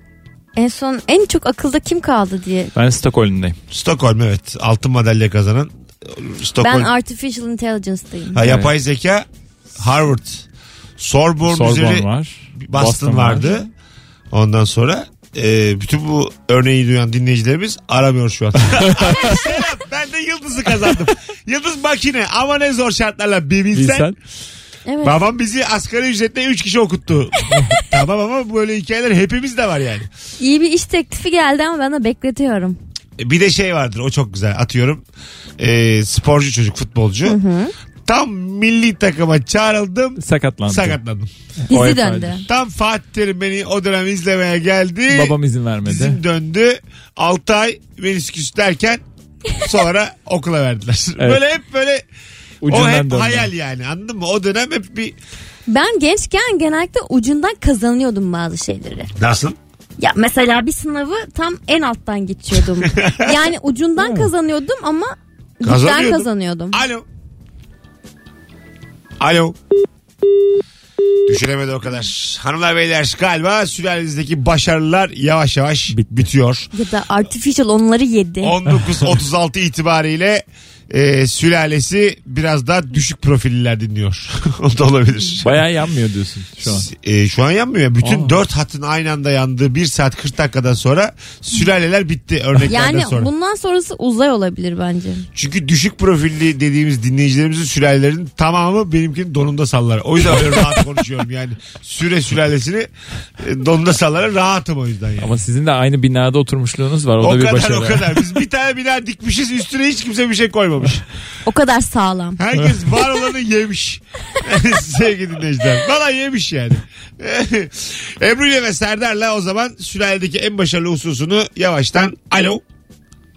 Speaker 4: en son en çok akılda kim kaldı diye.
Speaker 3: Ben Stockholm'dayım.
Speaker 2: Stockholm evet. Altın madalya kazanan. Stockholm.
Speaker 4: Ben Artificial Intelligence'dayım.
Speaker 2: ha, yapay zeka Harvard. Sorbonne,
Speaker 3: Sorbonne
Speaker 2: üzeri
Speaker 3: var.
Speaker 2: Boston, vardı. Ondan sonra e, bütün bu örneği duyan dinleyicilerimiz aramıyor şu an. Selam ben de Yıldız'ı kazandım. Yıldız makine ama ne zor şartlarla bir bilsen.
Speaker 3: Bilsen.
Speaker 4: Evet.
Speaker 2: Babam bizi asgari ücretle 3 kişi okuttu. tamam ama böyle hikayeler hepimizde var yani.
Speaker 4: İyi bir iş teklifi geldi ama ben de bekletiyorum.
Speaker 2: E, Bir de şey vardır o çok güzel atıyorum. E, sporcu çocuk futbolcu. Tam milli takıma çağrıldım.
Speaker 3: Sakatlandı.
Speaker 2: Sakatlandım.
Speaker 3: O
Speaker 4: Dizi döndü.
Speaker 2: Tam Fatih Terim beni o dönem izlemeye geldi.
Speaker 3: Babam izin vermedi.
Speaker 2: Dizim döndü. 6 ay menisküs derken sonra okula verdiler.
Speaker 3: Evet.
Speaker 2: Böyle hep böyle o
Speaker 3: Ucundan
Speaker 2: hep
Speaker 3: döndü.
Speaker 2: hayal yani anladın mı? O dönem hep bir
Speaker 4: Ben gençken genellikle ucundan kazanıyordum bazı şeyleri.
Speaker 2: nasıl?
Speaker 4: Ya mesela bir sınavı tam en alttan geçiyordum. yani ucundan kazanıyordum ama
Speaker 2: Kazanıyordun.
Speaker 4: kazanıyordum.
Speaker 2: Alo. Alo. Düşüremedi o kadar. Hanımlar beyler galiba sülalenizdeki başarılar yavaş yavaş bitiyor.
Speaker 4: Ya da artificial onları yedi.
Speaker 2: 19.36 itibariyle e, sülalesi biraz daha düşük profilliler dinliyor. o da olabilir.
Speaker 3: Bayağı yanmıyor diyorsun şu an.
Speaker 2: E, şu an yanmıyor. Bütün
Speaker 3: Aa.
Speaker 2: dört hattın aynı anda yandığı 1 saat 40 dakikadan sonra sülaleler bitti örneklerden
Speaker 4: Yani
Speaker 2: sonra.
Speaker 4: bundan sonrası uzay olabilir bence.
Speaker 2: Çünkü düşük profilli dediğimiz dinleyicilerimizin sülalelerinin tamamı benimkinin donunda sallar. O yüzden öyle rahat konuşuyorum yani. Süre sülalesini e, donunda sallara rahatım o yüzden yani.
Speaker 3: Ama sizin de aynı binada oturmuşluğunuz var. O,
Speaker 2: o
Speaker 3: da bir
Speaker 2: kadar
Speaker 3: başarı.
Speaker 2: o kadar. Biz bir tane bina dikmişiz üstüne hiç kimse bir şey koymamış.
Speaker 4: O kadar sağlam.
Speaker 2: Herkes var olanı yemiş. Sevgili dinleyiciler. Valla yemiş yani. Ebru ile ve Serdar'la o zaman sülaledeki en başarılı hususunu yavaştan alo.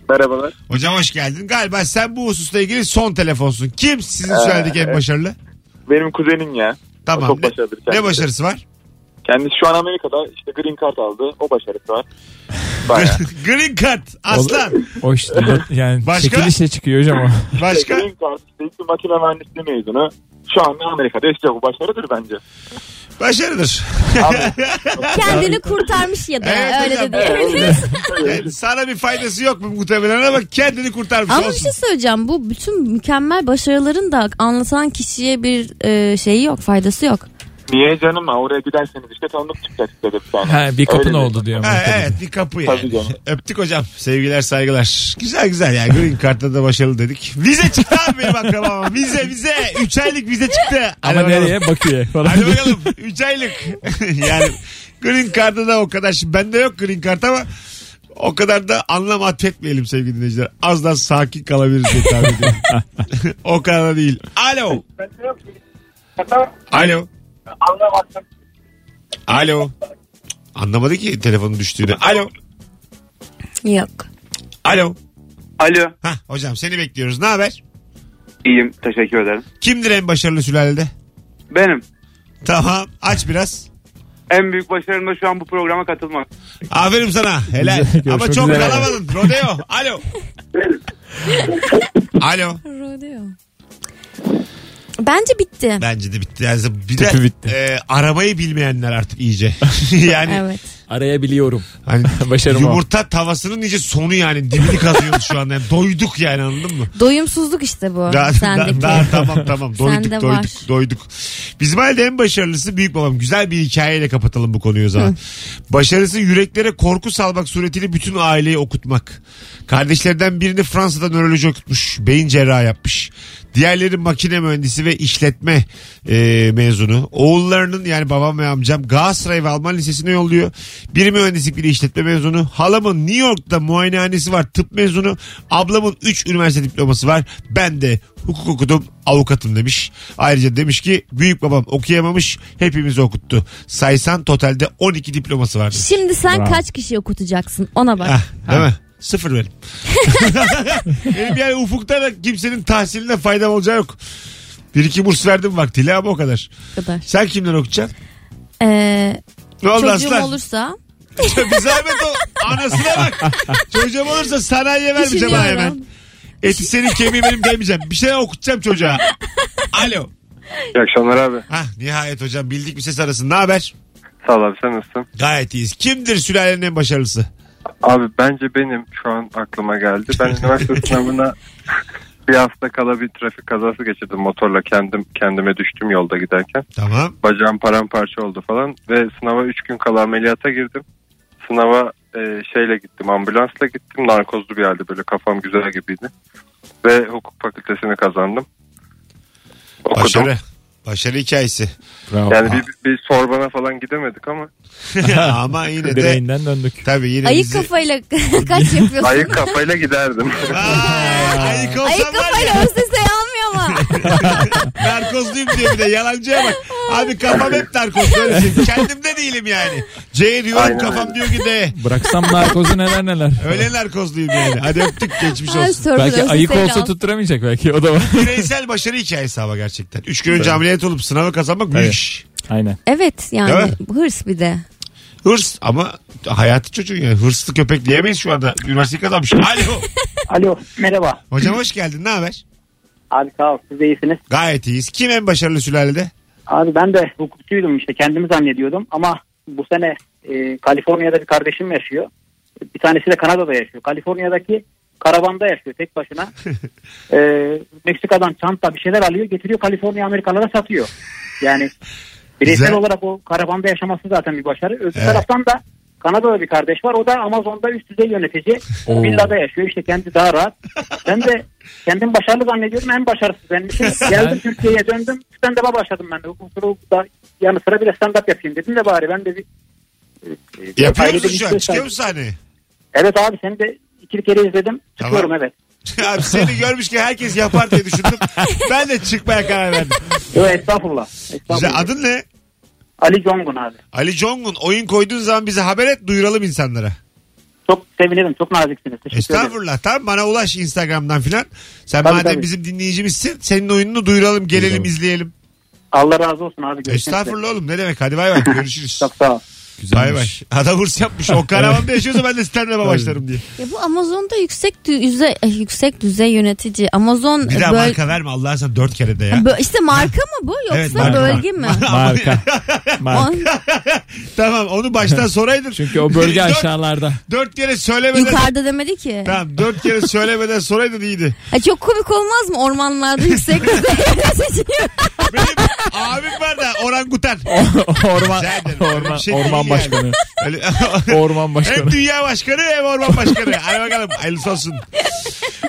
Speaker 13: Merhabalar.
Speaker 2: Hocam hoş geldin. Galiba sen bu hususla ilgili son telefonsun. Kim sizin
Speaker 13: Ee,
Speaker 2: sülaledeki en başarılı?
Speaker 13: Benim kuzenim ya.
Speaker 2: Tamam.
Speaker 13: O çok
Speaker 2: Ne-
Speaker 13: başarılı
Speaker 2: Ne
Speaker 13: kendisi.
Speaker 2: başarısı var?
Speaker 13: Kendisi şu an Amerika'da işte green card aldı. O başarısı var. Bayağı.
Speaker 2: Green card. Aslan.
Speaker 3: O işte yani
Speaker 2: Başka?
Speaker 3: çekilişle çıkıyor hocam o.
Speaker 2: Başka?
Speaker 13: green card işte makine mühendisliği mezunu. Şu an Amerika'da yaşıyor. Bu başarıdır bence.
Speaker 2: Başarıdır.
Speaker 4: Kendini kurtarmış ya da
Speaker 2: Evet
Speaker 4: öyle de diyebiliriz.
Speaker 2: Yani sana bir faydası yok mu muhtemelen ama kendini kurtarmış
Speaker 4: Ama bir
Speaker 2: olsun.
Speaker 4: şey söyleyeceğim. Bu bütün mükemmel başarıların da anlatan kişiye bir e, şeyi yok, faydası yok.
Speaker 13: Niye canım? Oraya giderseniz işte tanıdık çıkacak size de bir tane.
Speaker 3: Ha, bir kapın
Speaker 13: Öyle
Speaker 3: oldu diyor.
Speaker 2: Ha, evet bir kapı yani.
Speaker 13: Tabii canım.
Speaker 2: Öptük hocam. Sevgiler saygılar. Güzel güzel yani Green Card'da da başarılı dedik. Vize çıktı abi benim akrabama. Vize vize. 3 aylık vize çıktı. Hadi
Speaker 3: Ama
Speaker 2: bakalım.
Speaker 3: nereye? Bakü'ye falan.
Speaker 2: Hadi bakalım. 3 aylık. yani Green Card'da da o kadar. Şimdi bende yok Green Card ama o kadar da anlam atfetmeyelim sevgili dinleyiciler. Az daha sakin kalabiliriz diye tahmin ediyorum. o kadar da değil. Alo. Alo. Alo. Anlamadı ki telefonun düştüğünü. Alo.
Speaker 4: Yok.
Speaker 2: Alo.
Speaker 6: Alo.
Speaker 2: Hah hocam seni bekliyoruz. Ne haber?
Speaker 6: İyiyim. Teşekkür ederim.
Speaker 2: Kimdir en başarılı sülalede?
Speaker 6: Benim.
Speaker 2: Tamam aç biraz.
Speaker 6: En büyük başarım da şu an bu programa katılmak.
Speaker 2: Aferin sana. Helal.
Speaker 3: Güzel,
Speaker 2: Ama çok
Speaker 3: üzere.
Speaker 2: kalamadın. Rodeo. Alo. Alo.
Speaker 4: Rodeo. Bence bitti.
Speaker 2: Bence de bitti. Yani bir de
Speaker 3: Tüpü bitti.
Speaker 2: e, arabayı bilmeyenler artık iyice. yani
Speaker 4: Evet.
Speaker 3: Arayabiliyorum.
Speaker 2: hani
Speaker 3: Başarım o.
Speaker 2: yumurta tavasının iyice sonu yani dibini kazıyoruz şu anda. Yani doyduk yani anladın mı?
Speaker 4: Doyumsuzluk işte bu
Speaker 2: Daha,
Speaker 4: sendeki.
Speaker 2: daha- daha tamam tamam doyduk
Speaker 4: Sende
Speaker 2: doyduk
Speaker 4: var.
Speaker 2: doyduk. Bizim halde en başarılısı büyük babam. Güzel bir hikayeyle kapatalım bu konuyu o zaman. Başarısı yüreklere korku salmak suretiyle bütün aileyi okutmak. Kardeşlerden birini Fransa'da nöroloji okutmuş. Beyin cerrahı yapmış. Diğerleri makine mühendisi ve işletme e, mezunu. Oğullarının yani babam ve amcam Galatasaray ve Alman Lisesi'ne yolluyor. Biri mühendislik biri işletme mezunu. Halamın New York'ta muayenehanesi var tıp mezunu. Ablamın 3 üniversite diploması var. Ben de hukuk okudum avukatım demiş. Ayrıca demiş ki büyük babam okuyamamış hepimizi okuttu. Saysan totalde 12 diploması var.
Speaker 4: Şimdi sen
Speaker 3: Bravo.
Speaker 4: kaç kişi okutacaksın ona bak.
Speaker 2: Heh, değil mi? Sıfır benim. benim yani ufukta da kimsenin tahsiline faydam olacağı yok. Bir iki burs verdim vaktiyle ama o kadar.
Speaker 4: Kadar.
Speaker 2: Sen kimden okuyacaksın?
Speaker 4: Ee,
Speaker 2: Ne oldu
Speaker 4: çocuğum
Speaker 2: aslan?
Speaker 4: olursa
Speaker 2: bir zahmet o. Anasına bak. Çocuğum olursa sanayiye vermeyeceğim ha hemen.
Speaker 4: düşünüyorum.
Speaker 2: Eti senin kemiği benim demeyeceğim. Bir şey okutacağım çocuğa. Alo.
Speaker 13: İyi akşamlar abi.
Speaker 2: Hah nihayet hocam bildik bir ses arasın. Ne haber?
Speaker 13: Sağ ol abi sen nasılsın?
Speaker 2: Gayet iyiyiz. Kimdir sülalenin en başarılısı?
Speaker 13: Abi bence benim şu an aklıma geldi. Ben üniversite sınavına bir hafta kala bir trafik kazası geçirdim motorla kendim kendime düştüm yolda giderken.
Speaker 2: Tamam.
Speaker 13: Bacağım paramparça oldu falan ve sınava 3 gün kala ameliyata girdim. Sınava e, şeyle gittim ambulansla gittim narkozlu bir halde böyle kafam güzel gibiydi. Ve hukuk fakültesini kazandım. Okudum.
Speaker 2: Başarı. Başarı hikayesi.
Speaker 3: Bravo.
Speaker 13: Yani bir, bir Sorbona falan gidemedik ama
Speaker 2: ama yine de
Speaker 3: Bireyinden döndük.
Speaker 2: tabii yine
Speaker 4: ayık
Speaker 2: bizi...
Speaker 4: kafayla kaç yapıyorsun?
Speaker 13: ayık kafayla giderdim.
Speaker 2: Ay, ayık olsam
Speaker 4: Ayık
Speaker 2: var ya.
Speaker 4: kafayla ama.
Speaker 2: Narkozluyum diye bir de yalancıya bak. Abi kafam hep narkoz. Öyle şey. Kendim de değilim yani. C diyorum
Speaker 13: Aynen
Speaker 2: kafam
Speaker 13: öyle.
Speaker 2: diyor ki D.
Speaker 3: Bıraksam narkozu neler neler.
Speaker 2: Öyle narkozluyum yani. Hadi öptük geçmiş olsun.
Speaker 4: sorun
Speaker 3: Belki ayık
Speaker 4: al.
Speaker 3: olsa tutturamayacak belki o da var.
Speaker 2: Bireysel başarı hikayesi ama gerçekten. Üç gün önce ameliyat olup sınavı kazanmak büyük
Speaker 3: Evet.
Speaker 2: iş.
Speaker 3: Aynen.
Speaker 4: Evet yani hırs bir de.
Speaker 2: Hırs ama hayatı çocuğun yani. Hırslı köpek diyemeyiz şu anda. Üniversiteyi kazanmış. Alo.
Speaker 14: Alo merhaba.
Speaker 2: Hocam hoş geldin. Ne haber?
Speaker 14: Abi sağ ol siz de iyisiniz.
Speaker 2: Gayet iyiyiz. Kim en başarılı sülalede?
Speaker 14: Abi ben de hukukçuydum işte kendimi zannediyordum ama bu sene e, Kaliforniya'da bir kardeşim yaşıyor. Bir tanesi de Kanada'da yaşıyor. Kaliforniya'daki karavanda yaşıyor tek başına. Ee, Meksika'dan çanta bir şeyler alıyor getiriyor Kaliforniya Amerikalara satıyor. Yani bireysel
Speaker 2: Güzel.
Speaker 14: olarak o karavanda yaşaması zaten bir başarı. Öbür
Speaker 2: Evet.
Speaker 14: taraftan da Kanadalı bir kardeş var. O da Amazon'da üst düzey yönetici.
Speaker 3: Oo.
Speaker 14: Villada yaşıyor. İşte kendi daha rahat. Ben de kendim başarılı zannediyorum. En başarısız benim için. Geldim Türkiye'ye döndüm. Stand-up'a başladım ben de. Da yanı sıra bir de stand-up yapayım dedim de bari ben de bir e,
Speaker 2: Yapıyor musun şu an? Çıkıyor musun sahneye?
Speaker 14: Evet abi seni de iki kere izledim. Çıkıyorum evet.
Speaker 2: Abi seni görmüş ki herkes yapar diye düşündüm. ben de çıkmaya karar verdim.
Speaker 14: Yo estağfurullah. estağfurullah.
Speaker 2: Güzel. Adın ne?
Speaker 14: Ali Congun abi.
Speaker 2: Ali Congun. Oyun koyduğun zaman bize haber et duyuralım insanlara.
Speaker 14: Çok sevinirim. Çok naziksiniz. Teşekkür ederim.
Speaker 2: Estağfurullah. Tamam bana ulaş Instagram'dan filan. Sen
Speaker 14: Tabii,
Speaker 2: madem
Speaker 14: tabii.
Speaker 2: bizim dinleyicimizsin senin oyununu duyuralım gelelim izleyelim.
Speaker 14: Allah razı olsun abi. Görüşmek üzere.
Speaker 2: Estağfurullah oğlum ne demek hadi bay bay görüşürüz.
Speaker 14: Çok sağ ol.
Speaker 2: Bay bay. Adam hırs yapmış. O karavanda yaşıyorsa ben de stand-up'a başlarım diye.
Speaker 4: Ya bu Amazon'da yüksek düzey eh, yüksek düzey yönetici. Amazon
Speaker 2: Bir daha
Speaker 4: böl-
Speaker 2: marka verme Allah'a sen dört kere de ya.
Speaker 4: Bö- işte marka mı bu yoksa
Speaker 2: Evet, marka.
Speaker 4: bölge mi?
Speaker 3: Marka. Marka.
Speaker 4: On-
Speaker 2: tamam onu baştan soraydın.
Speaker 3: Çünkü o bölge
Speaker 2: Dört-
Speaker 3: aşağılarda.
Speaker 2: Dört kere söylemeden.
Speaker 4: Yukarıda demedi ki.
Speaker 2: Tamam dört kere söylemeden soraydın iyiydi.
Speaker 4: Ha, çok komik olmaz mı ormanlarda yüksek düzey yönetici?
Speaker 2: Benim abim var da orangutan.
Speaker 3: Orman.
Speaker 2: Öyle bir
Speaker 3: orman,
Speaker 2: şey
Speaker 3: orman başkanı.
Speaker 2: Öyle-
Speaker 3: Orman
Speaker 2: hem
Speaker 3: başkanı.
Speaker 2: dünya başkanı hem orman başkanı. Hadi bakalım hayırlısı olsun.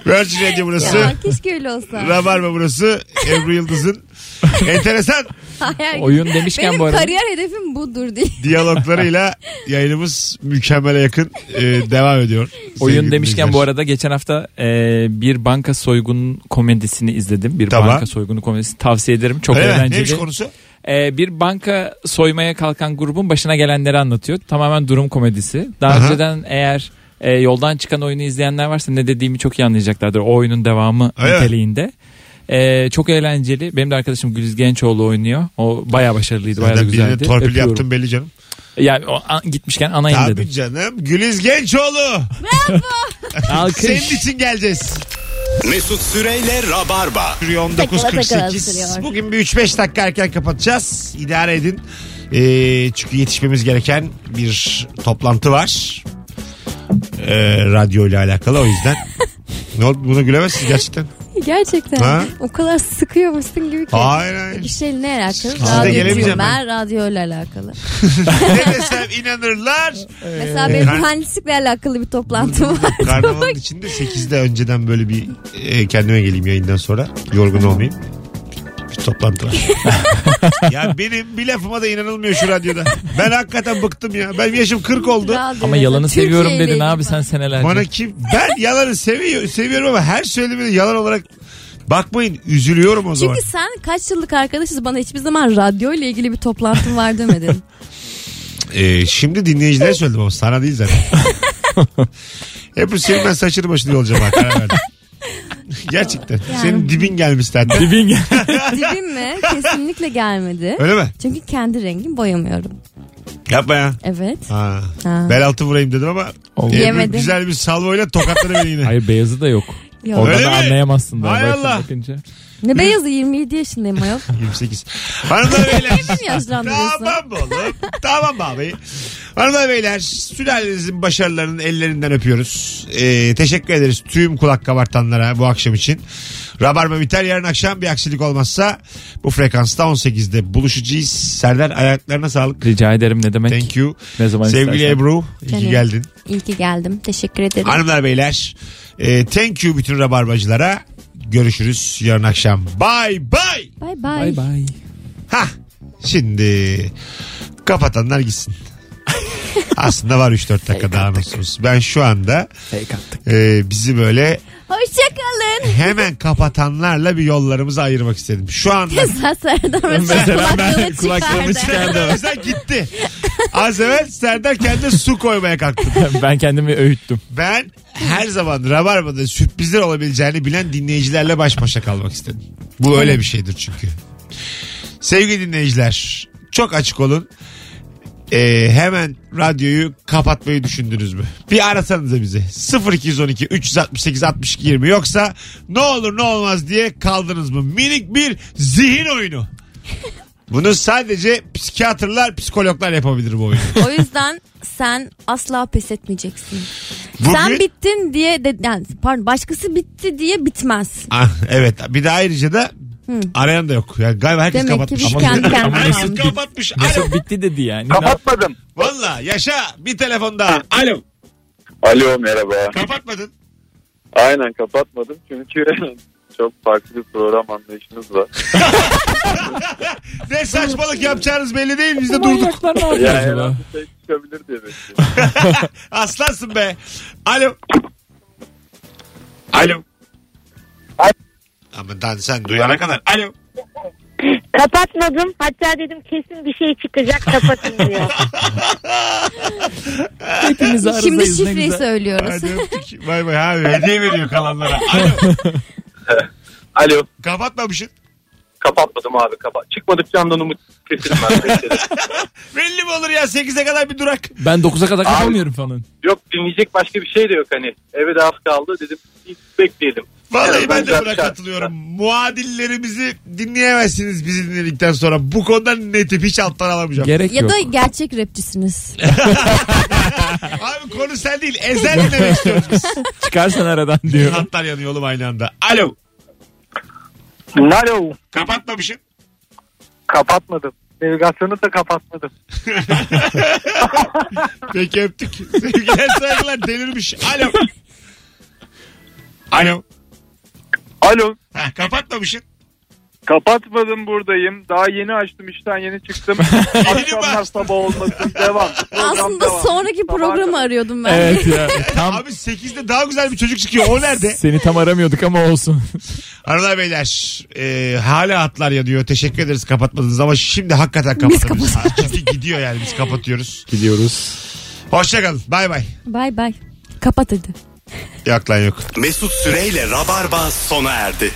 Speaker 2: Virgin Radio burası.
Speaker 4: ya keşke öyle olsa.
Speaker 2: Rabarba burası. Ebru Yıldız'ın enteresan
Speaker 4: Hayal-
Speaker 3: Oyun demişken
Speaker 4: Benim
Speaker 3: bu arada.
Speaker 4: kariyer hedefim budur diye.
Speaker 2: diyaloglarıyla yayınımız mükemmele yakın e, devam ediyor.
Speaker 3: Oyun demişken
Speaker 2: dinleyiciler.
Speaker 3: bu arada geçen hafta e, bir banka soygun komedisini izledim. Bir
Speaker 2: Tamam.
Speaker 3: banka soygunu komedisi tavsiye ederim. Çok
Speaker 2: Öyle mi?
Speaker 3: eğlenceli.
Speaker 2: Neymiş konusu?
Speaker 3: E, bir banka soymaya kalkan grubun başına gelenleri anlatıyor. Tamamen durum komedisi. Daha
Speaker 2: Aha.
Speaker 3: önceden eğer e, yoldan çıkan oyunu izleyenler varsa ne dediğimi çok iyi anlayacaklardır. O oyunun devamı
Speaker 2: mi?
Speaker 3: niteliğinde. E, çok eğlenceli. Benim de arkadaşım Güliz Gençoğlu oynuyor. O bayağı başarılıydı. Bayağı da güzeldi.
Speaker 2: torpil
Speaker 3: Öpüyorum.
Speaker 2: yaptım belli canım.
Speaker 3: Yani o, an- gitmişken anayım
Speaker 2: Tabii
Speaker 3: dedim.
Speaker 2: canım. Güliz Gençoğlu.
Speaker 3: Alkış.
Speaker 2: Senin için geleceğiz.
Speaker 1: Mesut Süreyle Rabarba.
Speaker 4: Takıla takıla
Speaker 2: 19.48.
Speaker 4: sürüyor.
Speaker 2: Bugün bir 3-5 dakika erken kapatacağız. İdare edin. Ee, çünkü yetişmemiz gereken bir toplantı var. Ee, radyo ile alakalı o yüzden. ne oldu buna gülemezsiniz gerçekten.
Speaker 4: Gerçekten.
Speaker 2: Ha?
Speaker 4: O kadar sıkıyormuşsun gibi ki.
Speaker 2: Hayır hayır.
Speaker 4: Bir şeyle ne alakalı?
Speaker 2: Size gelemeyeceğim
Speaker 4: Radyocuyum
Speaker 2: ben.
Speaker 4: ben. Radyo ile alakalı.
Speaker 2: ne desem inanırlar.
Speaker 4: Mesela benim
Speaker 2: Kar-
Speaker 4: mühendislikle alakalı bir toplantım var.
Speaker 2: Karnavalın içinde 8'de önceden böyle bir e, kendime geleyim yayından sonra. Yorgun olmayayım. Bir toplantı var. ya benim bir lafıma da inanılmıyor şu radyoda. Ben hakikaten bıktım ya. Benim yaşım 40 oldu.
Speaker 4: Radyo
Speaker 3: Ama yalanı
Speaker 4: Türkiye
Speaker 3: seviyorum dedin abi sen senelerce.
Speaker 2: Bana kim? Ben yalanı seviyor, seviyorum ama her söylediğimde yalan olarak bakmayın üzülüyorum o zaman.
Speaker 4: Çünkü sen kaç yıllık arkadaşız bana hiçbir zaman radyo ile ilgili bir toplantım var demedin.
Speaker 2: Ee, şimdi dinleyicilere söyledim ama sana değil zaten. Hep senin ben saçını başını yolacağım ha karar verdim. Gerçekten.
Speaker 4: Yani.
Speaker 2: Senin dibin gelmiş zaten.
Speaker 3: Dibin gel.
Speaker 4: Dibim mi? Kesinlikle gelmedi.
Speaker 2: Öyle mi?
Speaker 4: Çünkü kendi rengim boyamıyorum.
Speaker 2: Yapma ya.
Speaker 4: Evet.
Speaker 2: Ha.
Speaker 4: Ha.
Speaker 2: Bel altı vurayım dedim ama
Speaker 3: Oldu.
Speaker 4: Yemedim.
Speaker 2: güzel bir salvoyla tokatladı beni yine.
Speaker 3: Hayır beyazı da yok.
Speaker 4: Yok.
Speaker 3: Orada
Speaker 2: Öyle
Speaker 3: da
Speaker 2: mi?
Speaker 3: anlayamazsın da.
Speaker 2: Hay Allah.
Speaker 3: bakınca.
Speaker 4: Ne beyazı 27 yaşındayım ayol.
Speaker 2: 28. Hanımlar beyler.
Speaker 4: Beni mi yaşlandırıyorsun?
Speaker 2: tamam oğlum. Tamam abi. Hanımlar beyler sülalenizin başarılarının ellerinden öpüyoruz. Ee, teşekkür ederiz tüm kulak kabartanlara bu akşam için. Rabarba biter yarın akşam bir aksilik olmazsa bu frekansta 18'de buluşacağız. Serdar ayaklarına sağlık.
Speaker 3: Rica ederim ne demek.
Speaker 2: Thank you.
Speaker 3: Ne zaman
Speaker 2: Sevgili
Speaker 3: istersen.
Speaker 2: Ebru iyi ki
Speaker 4: Canım.
Speaker 2: geldin.
Speaker 4: İyi ki geldim. Teşekkür ederim.
Speaker 2: Hanımlar beyler e, thank you bütün rabarbacılara. Görüşürüz yarın akşam. Bye bye.
Speaker 4: Bye bye.
Speaker 3: Bye bye.
Speaker 2: Ha şimdi kapatanlar gitsin. Aslında var 3-4 dakika daha olsun. Ben şu anda
Speaker 3: Fake attık.
Speaker 2: e, bizi böyle
Speaker 4: Hoşçakalın.
Speaker 2: hemen kapatanlarla bir yollarımızı ayırmak istedim. Şu anda
Speaker 4: Mesela Serdar mesela,
Speaker 3: Mesela ben
Speaker 4: çıkardı.
Speaker 3: çıkardım.
Speaker 2: mesela gitti. Az evvel Serdar kendine su koymaya kalktı.
Speaker 3: ben kendimi öğüttüm.
Speaker 2: Ben her zaman Rabarba'da sürprizler olabileceğini bilen dinleyicilerle baş başa kalmak istedim. Bu öyle bir şeydir çünkü. Sevgili dinleyiciler çok açık olun. Ee, hemen radyoyu kapatmayı düşündünüz mü? Bir arasanıza bizi. 0212 368 62 20 yoksa ne olur ne olmaz diye kaldınız mı? Minik bir zihin oyunu. Bunu sadece psikiyatrlar, psikologlar yapabilir bu oyunu.
Speaker 4: O yüzden sen asla pes etmeyeceksin.
Speaker 2: Bugün-
Speaker 4: Sen bittin diye de yani pardon başkası bitti diye bitmez.
Speaker 2: Ah, evet. Bir de ayrıca da
Speaker 4: Hı.
Speaker 2: arayan da yok. Yani galiba herkes
Speaker 4: Demek ki
Speaker 2: kapatmış.
Speaker 4: biz kendi kendine
Speaker 2: Ama Mesut
Speaker 4: kalmış.
Speaker 2: kapatmış. Alo.
Speaker 3: Mesut bitti dedi yani.
Speaker 15: Kapatmadım.
Speaker 2: Valla yaşa bir telefon daha. Alo.
Speaker 15: Alo merhaba.
Speaker 2: Kapatmadın.
Speaker 15: Aynen kapatmadım çünkü çok farklı bir program anlayışınız var.
Speaker 2: Ne saçmalık yapacağınız belli değil. Biz de durduk.
Speaker 3: Manyaklar ne yapıyor
Speaker 15: Yani
Speaker 3: acaba?
Speaker 15: herhalde şey çıkabilir diye bekliyorum.
Speaker 2: Aslansın be. Alo. Alo. Ama Dan sen duyana kadar. Alo.
Speaker 11: Kapatmadım. Hatta dedim kesin bir şey çıkacak kapatın diyor.
Speaker 3: Hepimiz
Speaker 4: Şimdi
Speaker 3: arızayız ne
Speaker 4: şifreyi
Speaker 3: güzel.
Speaker 4: söylüyoruz.
Speaker 2: Hadi öptük. Bay bay. Ha, hediye veriyor kalanlara. Alo.
Speaker 16: Alo.
Speaker 2: Kapatmamışsın.
Speaker 16: Kapatmadım abi kapat. Çıkmadık candan umut keselim ben.
Speaker 2: Belli mi olur ya 8'e kadar bir durak.
Speaker 3: Ben 9'a kadar kapamıyorum falan.
Speaker 16: yok dinleyecek başka bir şey de yok hani. Eve de az kaldı dedim bir bekleyelim.
Speaker 2: Vallahi ben de
Speaker 16: güzel
Speaker 2: buna
Speaker 16: bir şarkı.
Speaker 2: katılıyorum. Muadillerimizi dinleyemezsiniz bizi dinledikten sonra. Bu konuda netim hiç alttan alamayacağım.
Speaker 3: Gerek
Speaker 4: Ya
Speaker 3: yok.
Speaker 4: da gerçek rapçisiniz.
Speaker 2: Abi konu sen değil. Ezel dinlemek istiyoruz biz.
Speaker 3: Çıkarsan aradan diyor.
Speaker 2: Hatlar yanıyor oğlum aynı anda. Alo.
Speaker 17: Alo.
Speaker 2: Kapatmamışsın.
Speaker 17: Kapatmadım. Navigasyonu da kapatmadım.
Speaker 2: Peki öptük. Sevgiler saygılar delirmiş. Alo. Alo.
Speaker 18: Alo.
Speaker 2: Ha, kapatmamışsın.
Speaker 18: Kapatmadım buradayım. Daha yeni açtım işten yeni çıktım. Akşamlar sabah olmasın devam. Program
Speaker 4: Aslında
Speaker 18: devam.
Speaker 4: sonraki programı arıyordum ben.
Speaker 3: Evet ya. Tam
Speaker 2: Abi 8'de daha güzel bir çocuk çıkıyor. O nerede?
Speaker 3: seni tam aramıyorduk ama olsun.
Speaker 2: Hanımlar beyler e, hala hatlar yanıyor. Teşekkür ederiz kapatmadınız ama şimdi hakikaten kapatabiliriz. Çünkü gidiyor yani biz kapatıyoruz.
Speaker 3: Gidiyoruz.
Speaker 2: Hoşçakalın. Bay bay.
Speaker 4: Bay bay. Kapat hadi.
Speaker 2: Yok lan yok.
Speaker 1: Mesut Süreyle Rabarba sona erdi.